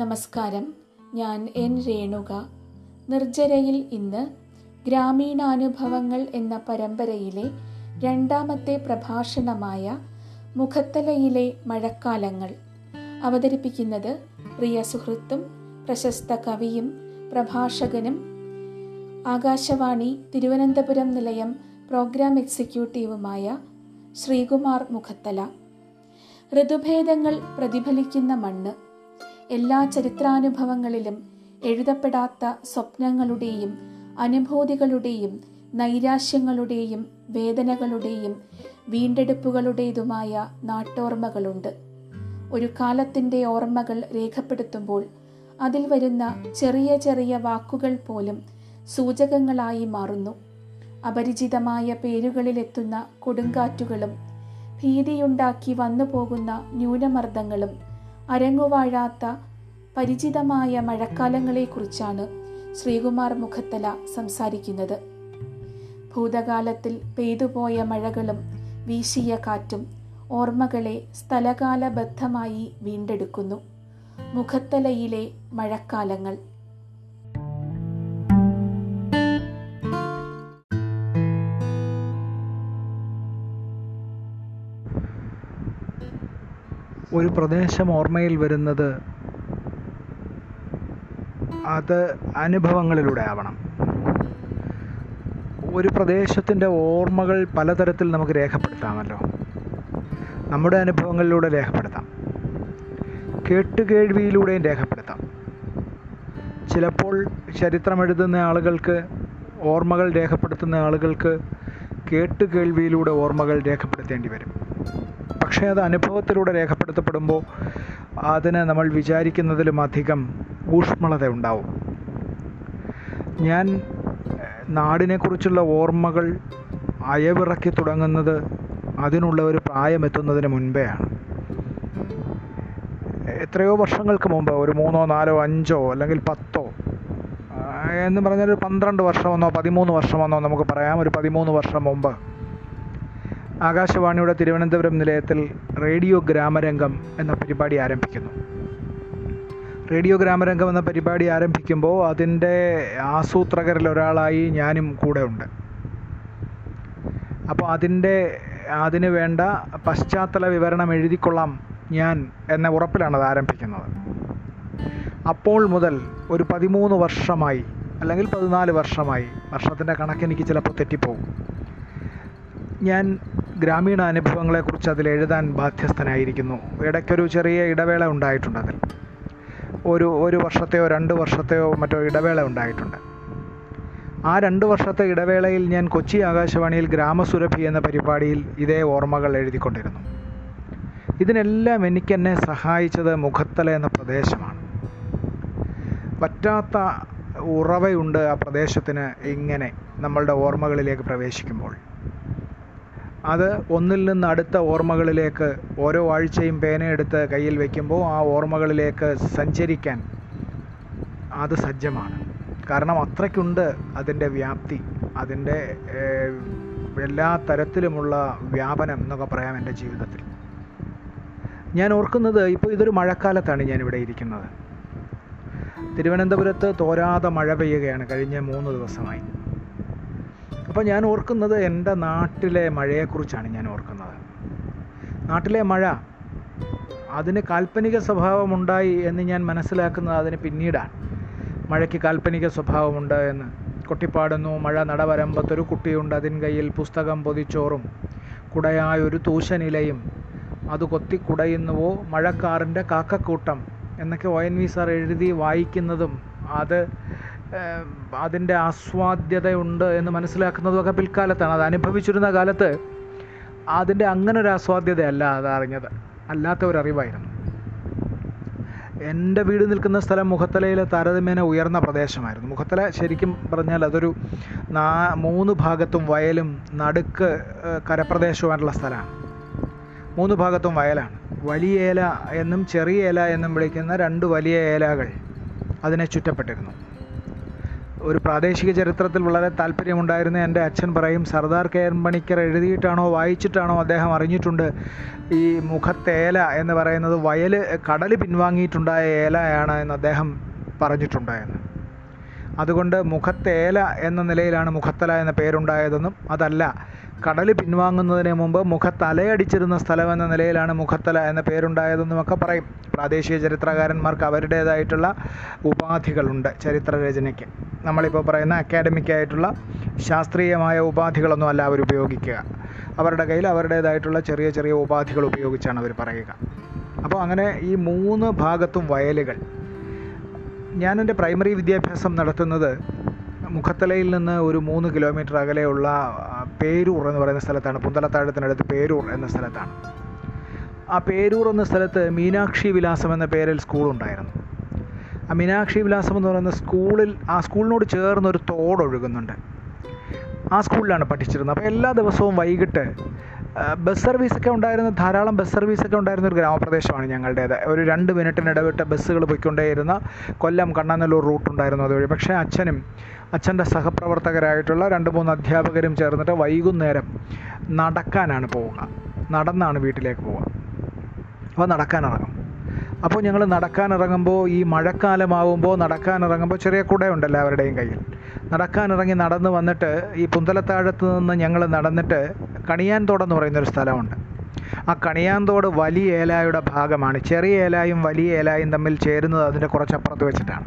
നമസ്കാരം. ഞാൻ എൻ രേണുക. നിർജരയിൽ ഇന്ന് ഗ്രാമീണാനുഭവങ്ങൾ എന്ന പരമ്പരയിലെ രണ്ടാമത്തെ പ്രഭാഷണമായ മുഖത്തലയിലെ മഴക്കാലങ്ങൾ. അവതരിപ്പിക്കുന്നത് പ്രിയ സുഹൃത്തും പ്രശസ്ത കവിയും പ്രഭാഷകനും ആകാശവാണി തിരുവനന്തപുരം നിലയം പ്രോഗ്രാം എക്സിക്യൂട്ടീവുമായ ശ്രീകുമാർ മുഖത്തല. ഋതുഭേദങ്ങൾ പ്രതിഫലിക്കുന്ന മണ്ണ്. എല്ലാ ചരിത്രാനുഭവങ്ങളിലും എഴുതപ്പെടാത്ത സ്വപ്നങ്ങളുടെയും അനുഭൂതികളുടെയും നൈരാശ്യങ്ങളുടെയും വേദനകളുടെയും വീണ്ടെടുപ്പുകളുടേതുമായ നാട്ടോർമ്മകളുണ്ട്. ഒരു കാലത്തിന്റെ ഓർമ്മകൾ രേഖപ്പെടുത്തുമ്പോൾ അതിൽ വരുന്ന ചെറിയ ചെറിയ വാക്കുകൾ പോലും സൂചകങ്ങളായി മാറുന്നു. അപരിചിതമായ പേരുകളിലെത്തുന്ന കൊടുങ്കാറ്റുകളും ഭീതിയുണ്ടാക്കി വന്നു പോകുന്ന ന്യൂനമർദ്ദങ്ങളും അരങ്ങുവാഴാത്ത പരിചിതമായ മഴക്കാലങ്ങളെക്കുറിച്ചാണ് ശ്രീകുമാർ മുഖത്തല സംസാരിക്കുന്നത്. ഭൂതകാലത്തിൽ പെയ്തുപോയ മഴകളും വീശിയ കാറ്റും ഓർമ്മകളെ സ്ഥലകാലബദ്ധമായി വീണ്ടെടുക്കുന്നു. മുഖത്തലയിലെ മഴക്കാലങ്ങൾ. ഒരു പ്രദേശം ഓർമ്മയിൽ വരുന്നത് അത് അനുഭവങ്ങളിലൂടെ ആവണം ഒരു പ്രദേശത്തിന്റെ ഓർമ്മകൾ പലതരത്തിൽ നമുക്ക് രേഖപ്പെടുത്താമല്ലോ. നമ്മുടെ അനുഭവങ്ങളിലൂടെ രേഖപ്പെടുത്താം. കേട്ടുകേഴ്വിയിലൂടെയും രേഖപ്പെടുത്താം. ചിലപ്പോൾ ചരിത്രമെഴുതുന്ന ആളുകൾക്ക് ഓർമ്മകൾ രേഖപ്പെടുത്തുന്ന ആളുകൾക്ക് കേട്ടുകേൾവിയിലൂടെ ഓർമ്മകൾ രേഖപ്പെടുത്തേണ്ടി വരും. പക്ഷേ അത് അനുഭവത്തിലൂടെ രേഖപ്പെടുത്തപ്പെടുമ്പോൾ അതിന് നമ്മൾ വിചാരിക്കുന്നതിലും അധികം ഊഷ്മളത ഉണ്ടാവും. ഞാൻ നാടിനെക്കുറിച്ചുള്ള ഓർമ്മകൾ അയവിറക്കി തുടങ്ങുന്നത് അതിനുള്ള ഒരു പ്രായമെത്തുന്നതിന് മുൻപെയാണ് എത്രയോ വർഷങ്ങൾക്ക് മുമ്പ് ഒരു മൂന്നോ നാലോ അഞ്ചോ അല്ലെങ്കിൽ പത്തോ എന്ന് പറഞ്ഞാൽ ഒരു പന്ത്രണ്ട് വർഷമെന്നോ പതിമൂന്ന് വർഷമെന്നോ നമുക്ക് പറയാം. ഒരു പതിമൂന്ന് വർഷം മുമ്പ് ആകാശവാണിയുടെ തിരുവനന്തപുരം നിലയത്തിൽ റേഡിയോ ഗ്രാമരംഗം എന്ന പരിപാടി ആരംഭിക്കുന്നു. റേഡിയോ ഗ്രാമരംഗം എന്ന പരിപാടി ആരംഭിക്കുമ്പോൾ അതിന്റെ ആസൂത്രകരിൽ ഒരാളായി ഞാനും കൂടെ ഉണ്ട്. അപ്പോൾ അതിന്റെ അതിന് വേണ്ട പശ്ചാത്തല വിവരണം എഴുതിക്കൊള്ളാം ഞാൻ എന്ന ഉറപ്പിലാണ് അത് ആരംഭിക്കുന്നത്. അപ്പോൾ മുതൽ ഒരു പതിമൂന്ന് വർഷമായി അല്ലെങ്കിൽ പതിനാല് വർഷമായി വർഷത്തിന്റെ കണക്കെനിക്ക് ചിലപ്പോൾ തെറ്റിപ്പോകും. ഞാൻ ഗ്രാമീണ അനുഭവങ്ങളെക്കുറിച്ച് അതിൽ എഴുതാൻ ബാധ്യസ്ഥനായിരിക്കുന്നു. ഇടയ്ക്കൊരു ചെറിയ ഇടവേള ഉണ്ടായിട്ടുണ്ട് അതിൽ. ഒരു ഒരു വർഷത്തെയോ രണ്ട് വർഷത്തെയോ മറ്റോ ഇടവേള ഉണ്ടായിട്ടുണ്ട്. ആ രണ്ട് വർഷത്തെ ഇടവേളയിൽ ഞാൻ കൊച്ചി ആകാശവാണിയിൽ ഗ്രാമസുരഭി എന്ന പരിപാടിയിൽ ഇതേ ഓർമ്മകൾ എഴുതിക്കൊണ്ടിരുന്നു. ഇതിനെല്ലാം എനിക്കെന്നെ സഹായിച്ചത് മുഖത്തല എന്ന പ്രദേശമാണ്. പറ്റാത്ത ഉറവയുണ്ട് ആ പ്രദേശത്തിന് ഇങ്ങനെ നമ്മളുടെ ഓർമ്മകളിലേക്ക് പ്രവേശിക്കുമ്പോൾ. അത് ഒന്നിൽ നിന്ന് അടുത്ത ഓർമ്മകളിലേക്ക് ഓരോ ആഴ്ചയും പേനയെടുത്ത് കയ്യിൽ വയ്ക്കുമ്പോൾ ആ ഓർമ്മകളിലേക്ക് സഞ്ചരിക്കാൻ അത് സജ്ജമാണ്. കാരണം അത്രയ്ക്കുണ്ട് അതിന്റെ വ്യാപ്തി. അതിന്റെ എല്ലാ തരത്തിലുമുള്ള വ്യാപനം എന്നൊക്കെ പറയാം എന്റെ ജീവിതത്തിൽ. ഞാൻ ഓർക്കുന്നത് ഇപ്പോൾ ഇതൊരു മഴക്കാലത്താണ് ഞാനിവിടെ ഇരിക്കുന്നത്. തിരുവനന്തപുരത്ത് തോരാതെ മഴ പെയ്യുകയാണ് കഴിഞ്ഞ മൂന്ന് ദിവസമായി. അപ്പോൾ ഞാൻ ഓർക്കുന്നത് എന്റെ നാട്ടിലെ മഴയെക്കുറിച്ചാണ് ഞാൻ ഓർക്കുന്നത്. നാട്ടിലെ മഴ അതിന് കാൽപ്പനിക സ്വഭാവമുണ്ടായി എന്ന് ഞാൻ മനസ്സിലാക്കുന്നത് അതിന് പിന്നീടാണ്. മഴയ്ക്ക് കാൽപ്പനിക സ്വഭാവമുണ്ട് എന്ന്. കൊട്ടിപ്പാടുന്നു മഴ നടവരമ്പത്തൊരു കുട്ടിയുണ്ട് അതിൻ കയ്യിൽ പുസ്തകം പൊതിച്ചോറും കുടയായൊരു തൂശനിലയും. അത് കൊത്തി കുടയുന്നുവോ? മഴക്കാറിന്റെ കാക്കക്കൂട്ടം എന്നൊക്കെ ഒ എൻ വി സാർ എഴുതി വായിക്കുന്നതും അത് അതിന്റെ ആസ്വാദ്യതയുണ്ട് എന്ന് മനസ്സിലാക്കുന്നതുമൊക്കെ പിൽക്കാലത്താണ്. അത് അനുഭവിച്ചിരുന്ന കാലത്ത് അതിന്റെ അങ്ങനെ ഒരു ആസ്വാദ്യതയല്ല അത് അറിഞ്ഞത്. അല്ലാത്ത ഒരു അറിവായിരുന്നു എന്റെ വീട് നിൽക്കുന്ന സ്ഥലം മുഖത്തലയിലെ താരതമ്യേന ഉയർന്ന പ്രദേശമായിരുന്നു. മുഖത്തല ശരിക്കും പറഞ്ഞാൽ അതൊരു നാ മൂന്ന് ഭാഗത്തും വയലും നടുക്ക് കരപ്രദേശവുമായിട്ടുള്ള സ്ഥലമാണ്. മൂന്ന് ഭാഗത്തും വയലാണ്. വലിയ ഏല എന്നും ചെറിയ ഏല എന്നും വിളിക്കുന്ന രണ്ട് വലിയ ഏലകൾ അതിനെ ചുറ്റപ്പെട്ടിരുന്നു. ഒരു പ്രാദേശിക ചരിത്രത്തിൽ വളരെ താല്പര്യമുണ്ടായിരുന്ന. എന്റെ അച്ഛൻ പറയും സർദാർ കെ എൻ പണിക്കർ എഴുതിയിട്ടാണോ വായിച്ചിട്ടാണോ അദ്ദേഹം അറിഞ്ഞിട്ടുണ്ട്? ഈ മുഖത്തേല എന്ന് പറയുന്നത് വയൽ കടൽ പിൻവാങ്ങിയിട്ടുണ്ടായ ഏലയാണ് എന്ന് അദ്ദേഹം പറഞ്ഞിട്ടുണ്ടായെന്ന് അതുകൊണ്ട് മുഖത്തേല എന്ന നിലയിലാണ് മുഖത്തല എന്ന പേരുണ്ടായതെന്നും അതല്ല കടൽ പിൻവാങ്ങുന്നതിന് മുമ്പ് മുഖത്തലയടിച്ചിരുന്ന സ്ഥലം എന്ന നിലയിലാണ് മുഖത്തല എന്ന പേരുണ്ടായതെന്നുമൊക്കെ പറയും. പ്രാദേശിക ചരിത്രകാരന്മാർക്ക് അവരുടേതായിട്ടുള്ള ഉപാധികളുണ്ട് ചരിത്രരചനയ്ക്ക്. നമ്മളിപ്പോൾ പറയുന്ന അക്കാഡമിക്കായിട്ടുള്ള ശാസ്ത്രീയമായ ഉപാധികളൊന്നും അല്ല അവർ ഉപയോഗിക്കുക. അവരുടെ കയ്യിൽ അവരുടേതായിട്ടുള്ള ചെറിയ ചെറിയ ഉപാധികൾ ഉപയോഗിച്ചാണ് അവർ പറയുക. അപ്പോൾ അങ്ങനെ ഈ മൂന്ന് ഭാഗത്തും വയലുകൾ. ഞാനെന്റെ പ്രൈമറി വിദ്യാഭ്യാസം നടത്തുന്നത് മുഖത്തലയിൽ നിന്ന് ഒരു മൂന്ന് കിലോമീറ്റർ അകലെയുള്ള പേരൂർ എന്ന് പറയുന്ന സ്ഥലത്താണ് പുന്തലത്താഴത്തിനടുത്ത് പേരൂർ എന്ന സ്ഥലത്താണ്. ആ പേരൂർ എന്ന സ്ഥലത്ത് മീനാക്ഷി വിലാസം എന്ന പേരിൽ സ്കൂളുണ്ടായിരുന്നു ആ മീനാക്ഷി വിലാസം എന്ന് പറയുന്ന സ്കൂളിൽ ആ സ്കൂളിനോട് ചേർന്നൊരു തോടൊഴുകുന്നുണ്ട്. ആ സ്കൂളിലാണ് പഠിച്ചിരുന്നത്. അപ്പോൾ എല്ലാ ദിവസവും വൈകിട്ട് ബസ് സർവീസൊക്കെ ഉണ്ടായിരുന്ന ധാരാളം ബസ് സർവീസൊക്കെ ഉണ്ടായിരുന്ന ഒരു ഗ്രാമപ്രദേശമാണ് ഞങ്ങളുടേത്. ഒരു രണ്ട് മിനിറ്റിന് ഇടവിട്ട് ബസ്സുകൾ പോയിക്കൊണ്ടേയിരുന്ന കൊല്ലം കണ്ണനല്ലൂർ റൂട്ട് ഉണ്ടായിരുന്നു അതുവഴി. പക്ഷേ അച്ഛനും അച്ഛന്റെ സഹപ്രവർത്തകരായിട്ടുള്ള രണ്ട് മൂന്ന് അധ്യാപകരും ചേർന്നിട്ട് വൈകുന്നേരം നടക്കാനാണ് പോവുക. നടന്നാണ് വീട്ടിലേക്ക് പോവുക. അപ്പോൾ നടക്കാനിറങ്ങും. അപ്പോൾ ഞങ്ങൾ നടക്കാനിറങ്ങുമ്പോൾ ഈ മഴക്കാലമാവുമ്പോൾ നടക്കാനിറങ്ങുമ്പോൾ ചെറിയ കുടയുണ്ട് എല്ലാവരുടെയും കയ്യിൽ. നടക്കാനിറങ്ങി നടന്ന് വന്നിട്ട് ഈ പുന്തലത്താഴത്ത് നിന്ന് ഞങ്ങൾ നടന്നിട്ട് കണിയാൻതോട് എന്ന് പറയുന്നൊരു സ്ഥലമുണ്ട്. ആ കണിയാന്തോട് വലിയ ഏലായുടെ ഭാഗമാണ്. ചെറിയ ഏലായും വലിയ ഏലായും തമ്മിൽ ചേരുന്നത് അതിന്റെ കുറച്ചപ്പുറത്ത് വെച്ചിട്ടാണ്.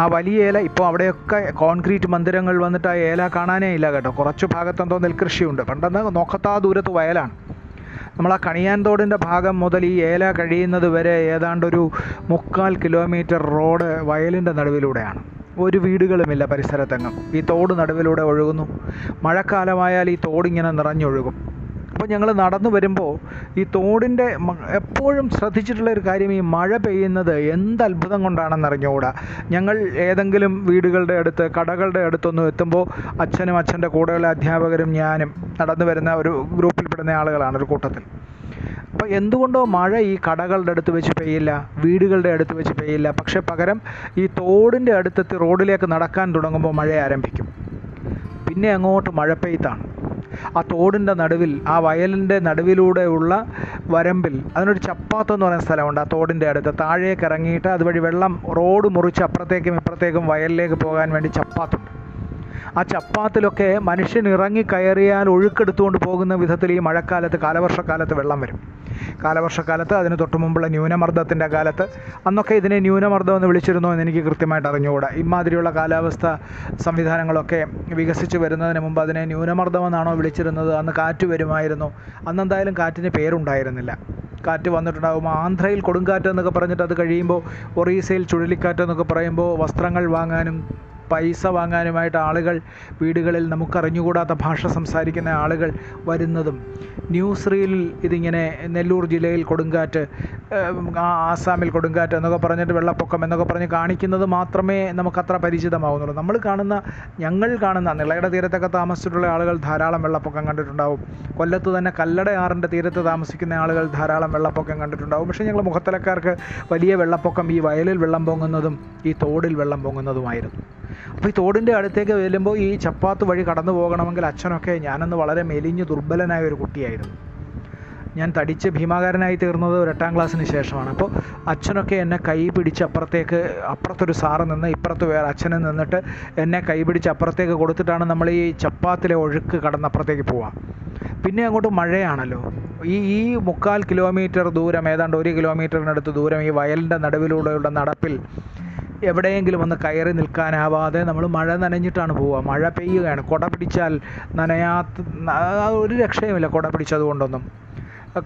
ആ വലിയ ഏല ഇപ്പോൾ അവിടെയൊക്കെ കോൺക്രീറ്റ് മന്ദിരങ്ങൾ വന്നിട്ട് ആ ഏല കാണാനേ ഇല്ല കേട്ടോ. കുറച്ച് ഭാഗത്തെന്തോ നെൽകൃഷിയുണ്ട്. പണ്ടെന്ന് നോക്കത്താ ദൂരത്ത് വയലാണ്. നമ്മൾ ആ കണിയാൻതോടിന്റെ ഭാഗം മുതൽ ഈ ഏല കഴിയുന്നത് വരെ ഏതാണ്ടൊരു മുക്കാൽ കിലോമീറ്റർ റോഡ് വയലിന്റെ നടുവിലൂടെയാണ്. ഒരു വീടുകളുമില്ല പരിസരത്തെങ്ങും. ഈ തോട് നടുവിലൂടെ ഒഴുകുന്നു. മഴക്കാലമായാൽ ഈ തോടിങ്ങനെ നിറഞ്ഞൊഴുകും. അപ്പോൾ ഞങ്ങൾ നടന്നു വരുമ്പോൾ ഈ തോടിന്റെ എപ്പോഴും ശ്രദ്ധിച്ചിട്ടുള്ള ഒരു കാര്യം ഈ മഴ പെയ്യുന്നത് എന്ത് അത്ഭുതം കൊണ്ടാണെന്ന് അറിഞ്ഞുകൂടാ ഞങ്ങൾ ഏതെങ്കിലും വീടുകളുടെ അടുത്ത് കടകളുടെ അടുത്തൊന്നും എത്തുമ്പോൾ അച്ഛനും അച്ഛന്റെ കൂടെയുള്ള അധ്യാപകരും ഞാനും നടന്നു വരുന്ന ഒരു ഗ്രൂപ്പിൽപ്പെടുന്ന ആളുകളാണ് ഒരു കൂട്ടത്തിൽ. അപ്പോൾ എന്തുകൊണ്ടോ മഴ ഈ കടകളുടെ അടുത്ത് വെച്ച് പെയ്യില്ല വീടുകളുടെ അടുത്ത് വെച്ച് പെയ്യില്ല. പക്ഷെ പകരം ഈ തോടിന്റെ അടുത്തെത്തി റോഡിലേക്ക് നടക്കാൻ തുടങ്ങുമ്പോൾ മഴ ആരംഭിക്കും. പിന്നെ അങ്ങോട്ട് മഴ പെയ്ത്താണ്. ആ തോടിന്റെ നടുവിൽ ആ വയലിന്റെ നടുവിലൂടെയുള്ള വരമ്പിൽ അതിനൊരു ചപ്പാത്ത് എന്ന് പറയുന്ന സ്ഥലമുണ്ട് ആ തോടിന്റെ അടുത്ത്. താഴേക്ക് ഇറങ്ങിയിട്ട് അതുവഴി വെള്ളം റോഡ് മുറിച്ച് അപ്പുറത്തേക്കും ഇപ്പുറത്തേക്കും വയലിലേക്ക് പോകാൻ വേണ്ടി ചപ്പാത്തുണ്ട്. ആ ചപ്പാത്തിലൊക്കെ മനുഷ്യൻ ഇറങ്ങി കയറിയാൽ ഒഴുക്കെടുത്തുകൊണ്ട് പോകുന്ന വിധത്തിൽ ഈ മഴക്കാലത്ത് കാലവർഷക്കാലത്ത് വെള്ളം വരും. കാലവർഷക്കാലത്ത് അതിന് തൊട്ട് മുമ്പുള്ള ന്യൂനമർദ്ദത്തിന്റെ കാലത്ത് അന്നൊക്കെ ഇതിനെ ന്യൂനമർദ്ദം എന്ന് വിളിച്ചിരുന്നു എന്ന് എനിക്ക് കൃത്യമായിട്ട് അറിഞ്ഞുകൂടാ. ഇമാതിരിയുള്ള കാലാവസ്ഥ സംവിധാനങ്ങളൊക്കെ വികസിച്ച് വരുന്നതിന് മുമ്പ് അതിനെ ന്യൂനമർദ്ദമെന്നാണോ വിളിച്ചിരുന്നത്? അന്ന് കാറ്റ് വരുമായിരുന്നു. അന്ന് എന്തായാലും കാറ്റിന് പേരുണ്ടായിരുന്നില്ല. കാറ്റ് വന്നിട്ടുണ്ടാകും ആന്ധ്രയിൽ കൊടുങ്കാറ്റ് എന്നൊക്കെ പറഞ്ഞിട്ട് അത് കഴിയുമ്പോൾ ഒറീസയിൽ ചുഴലിക്കാറ്റ് എന്നൊക്കെ പറയുമ്പോൾ വസ്ത്രങ്ങൾ വാങ്ങാനും പൈസ വാങ്ങാനുമായിട്ട് ആളുകൾ വീടുകളിൽ നമുക്കറിഞ്ഞുകൂടാത്ത ഭാഷ സംസാരിക്കുന്ന ആളുകൾ വരുന്നതും ന്യൂസ് റീലിൽ ഇതിങ്ങനെ നെല്ലൂർ ജില്ലയിൽ കൊടുങ്കാറ്റ് ആസാമിൽ കൊടുങ്കാറ്റ് എന്നൊക്കെ പറഞ്ഞിട്ട് വെള്ളപ്പൊക്കം എന്നൊക്കെ പറഞ്ഞ് കാണിക്കുന്നത് മാത്രമേ നമുക്കത്ര പരിചിതമാവുന്നുള്ളൂ. നമ്മൾ കാണുന്ന ഞങ്ങൾ കാണുന്ന നിളയുടെ തീരത്തൊക്കെ താമസിച്ചിട്ടുള്ള ആളുകൾ ധാരാളം വെള്ളപ്പൊക്കം കണ്ടിട്ടുണ്ടാവും. കൊല്ലത്ത് തന്നെ കല്ലടയാറിന്റെ തീരത്ത് താമസിക്കുന്ന ആളുകൾ ധാരാളം വെള്ളപ്പൊക്കം കണ്ടിട്ടുണ്ടാവും. പക്ഷേ ഞങ്ങൾ മുഖത്തലക്കാർക്ക് വലിയ വെള്ളപ്പൊക്കം ഈ വയലിൽ വെള്ളം പൊങ്ങുന്നതും ഈ തോടിൽ വെള്ളം പൊങ്ങുന്നതുമായിരുന്നു. അപ്പോൾ ഈ തോടിന്റെ അടുത്തേക്ക് വരുമ്പോൾ ഈ ചപ്പാത്ത് വഴി കടന്നു പോകണമെങ്കിൽ അച്ഛനൊക്കെ ഞാനന്ന് വളരെ മെലിഞ്ഞ് ദുർബലനായ ഒരു കുട്ടിയായിരുന്നു. ഞാൻ തടിച്ച് ഭീമാകാരനായി തീർന്നത് ഒരു എട്ടാം ക്ലാസ്സിന് ശേഷമാണ്. അപ്പോൾ അച്ഛനൊക്കെ എന്നെ കൈ പിടിച്ച് അപ്പുറത്തേക്ക് അപ്പുറത്തൊരു സാറ് നിന്ന് ഇപ്പുറത്ത് വേറെ അച്ഛനെ നിന്നിട്ട് എന്നെ കൈ പിടിച്ച് അപ്പുറത്തേക്ക് കൊടുത്തിട്ടാണ് നമ്മൾ ഈ ചപ്പാത്തിലെ ഒഴുക്ക് കടന്ന് അപ്പുറത്തേക്ക് പോവുക പിന്നെ അങ്ങോട്ട് മഴയാണല്ലോ. ഈ ഈ മുക്കാൽ കിലോമീറ്റർ ദൂരം ഏതാണ്ട് ഒരു കിലോമീറ്ററിനടുത്ത് ദൂരം ഈ വയലിന്റെ നടുവിലൂടെയുള്ള നടപ്പിൽ എവിടെയെങ്കിലും ഒന്ന് കയറി നിൽക്കാനാവാതെ നമ്മൾ മഴ നനഞ്ഞിട്ടാണ് പോവുക. മഴ പെയ്യുകയാണ്. കുട പിടിച്ചാൽ നനയാത്ത ഒരു രക്ഷയുമില്ല കുട പിടിച്ചതുകൊണ്ടൊന്നും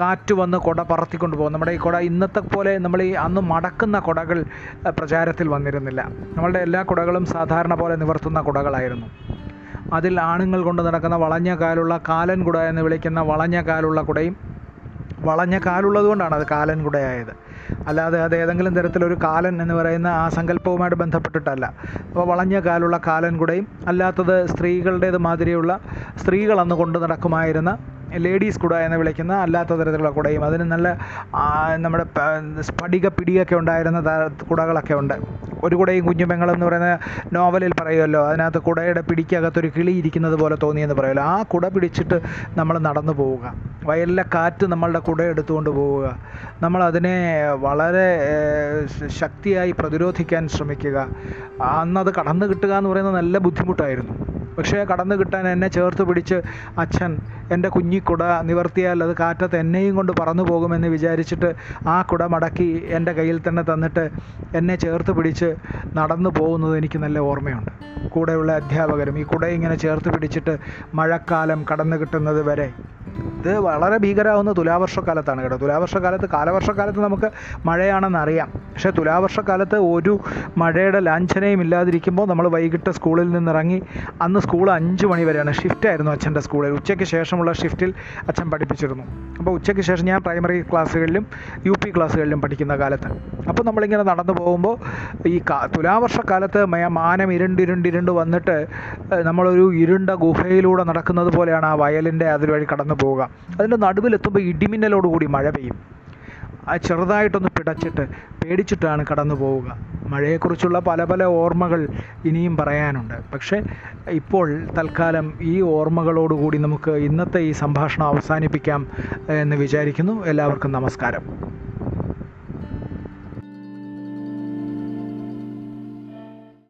കാറ്റ് വന്ന് കുട പറത്തിക്കൊണ്ട് പോകും. നമ്മുടെ ഈ കുട ഇന്നത്തെ പോലെ നമ്മൾ ഈ അന്ന് മടക്കുന്ന കുടകൾ പ്രചാരത്തിൽ വന്നിരുന്നില്ല. നമ്മളുടെ എല്ലാ കുടകളും സാധാരണ പോലെ നിവർത്തുന്ന കുടകളായിരുന്നു. അതിൽ ആണുങ്ങൾ കൊണ്ട് നടക്കുന്ന വളഞ്ഞ കാലുള്ള കാലൻ കുട എന്ന് വിളിക്കുന്ന വളഞ്ഞ കാലുള്ള കുടയും വളഞ്ഞ കാലുള്ളത് കൊണ്ടാണ് അത് കാലൻ കുടയായത്. അല്ലാതെ അത് ഏതെങ്കിലും തരത്തിലൊരു കാലൻ എന്ന് പറയുന്ന ആ സങ്കല്പവുമായിട്ട് ബന്ധപ്പെട്ടിട്ടല്ല. അപ്പോൾ വളഞ്ഞ കാലുള്ള കാലൻ കുടയും അല്ലാത്തത് സ്ത്രീകളുടേത് മാതിരിയുള്ള സ്ത്രീകൾ അന്ന് കൊണ്ട് നടക്കുമായിരുന്ന ലേഡീസ് കുട എന്ന് വിളിക്കുന്ന അല്ലാത്ത തരത്തിലുള്ള കുടയും. അതിന് നല്ല നമ്മുടെ സ്ഫടിക പിടിയൊക്കെ ഉണ്ടായിരുന്ന കുടകളൊക്കെ ഉണ്ട്. ഒരു കുടയും കുഞ്ഞു പെങ്ങളും എന്ന് പറയുന്ന നോവലിൽ പറയുമല്ലോ അതിനകത്ത് കുടയുടെ പിടിക്കകത്തൊരു കിളി ഇരിക്കുന്നത് പോലെ തോന്നിയെന്ന് പറയുമല്ലോ. ആ കുട പിടിച്ചിട്ട് നമ്മൾ നടന്നു പോവുക. വയലിലെ കാറ്റ് നമ്മളുടെ കുട എടുത്തുകൊണ്ട് പോവുക. നമ്മളതിനെ വളരെ ശക്തിയായി പ്രതിരോധിക്കാൻ ശ്രമിക്കുക. അന്നത് കടന്നു കിട്ടുക എന്ന് പറയുന്നത് നല്ല ബുദ്ധിമുട്ടായിരുന്നു. പക്ഷേ കടന്നു കിട്ടാൻ എന്നെ ചേർത്ത് പിടിച്ച് അച്ഛൻ എന്റെ കുഞ്ഞിക്കുട നിവർത്തിയാൽ അത് കാറ്റത്ത് എന്നെയും കൊണ്ട് പറന്നു പോകുമെന്ന് വിചാരിച്ചിട്ട് ആ കുട മടക്കി എന്റെ കയ്യിൽ തന്നെ തന്നിട്ട് എന്നെ ചേർത്ത് പിടിച്ച് നടന്നു പോകുന്നത് എനിക്ക് നല്ല ഓർമ്മയുണ്ട്. കൂടെയുള്ള അധ്യാപകരും ഈ കുട ഇങ്ങനെ ചേർത്ത് പിടിച്ചിട്ട് മഴക്കാലം കടന്നു കിട്ടുന്നത് വരെ ഇത് വളരെ ഭീകരമാവുന്ന തുലാവർഷക്കാലത്താണ് കേട്ടോ. തുലാവർഷക്കാലത്ത് കാലവർഷക്കാലത്ത് നമുക്ക് മഴയാണെന്ന് അറിയാം. പക്ഷേ തുലാവർഷക്കാലത്ത് ഒരു മഴയുടെ ലാഞ്ചനയും ഇല്ലാതിരിക്കുമ്പോൾ നമ്മൾ വൈകിട്ട് സ്കൂളിൽ നിന്നിറങ്ങി അന്ന് സ്കൂൾ അഞ്ച് മണി വരെയാണ്. ഷിഫ്റ്റ് ആയിരുന്നു അച്ഛന്റെ സ്കൂളിൽ ഉച്ചയ്ക്ക് ശേഷമുള്ള ഷിഫ്റ്റിൽ അച്ഛൻ പഠിപ്പിച്ചിരുന്നു. അപ്പോൾ ഉച്ചയ്ക്ക് ശേഷം ഞാൻ പ്രൈമറി ക്ലാസ്സുകളിലും യു പി ക്ലാസ്സുകളിലും പഠിക്കുന്ന കാലത്ത്. അപ്പോൾ നമ്മളിങ്ങനെ നടന്നു പോകുമ്പോൾ ഈ കാ തുലാവർഷക്കാലത്ത് മാനം ഇരുണ്ടിരുണ്ടിരുണ്ട് വന്നിട്ട് നമ്മളൊരു ഇരുണ്ട ഗുഹയിലൂടെ നടക്കുന്നത് പോലെയാണ് ആ വയലിന്റെ അതിൽ വഴി കടന്നു പോവുക. അതിന്റെ നടുവിലെത്തുമ്പോൾ ഇടിമിന്നലോടുകൂടി മഴ പെയ്യും. ആ ചെറുതായിട്ടൊന്ന് പിടച്ചിട്ട് പേടിച്ചിട്ടാണ് കടന്നു പോവുക. മഴയെക്കുറിച്ചുള്ള പല പല ഓർമ്മകൾ ഇനിയും പറയാനുണ്ട്. പക്ഷേ ഇപ്പോൾ തൽക്കാലം ഈ ഓർമ്മകളോടുകൂടി നമുക്ക് ഇന്നത്തെ ഈ സംഭാഷണം അവസാനിപ്പിക്കാം എന്ന് വിചാരിക്കുന്നു. എല്ലാവർക്കും നമസ്കാരം.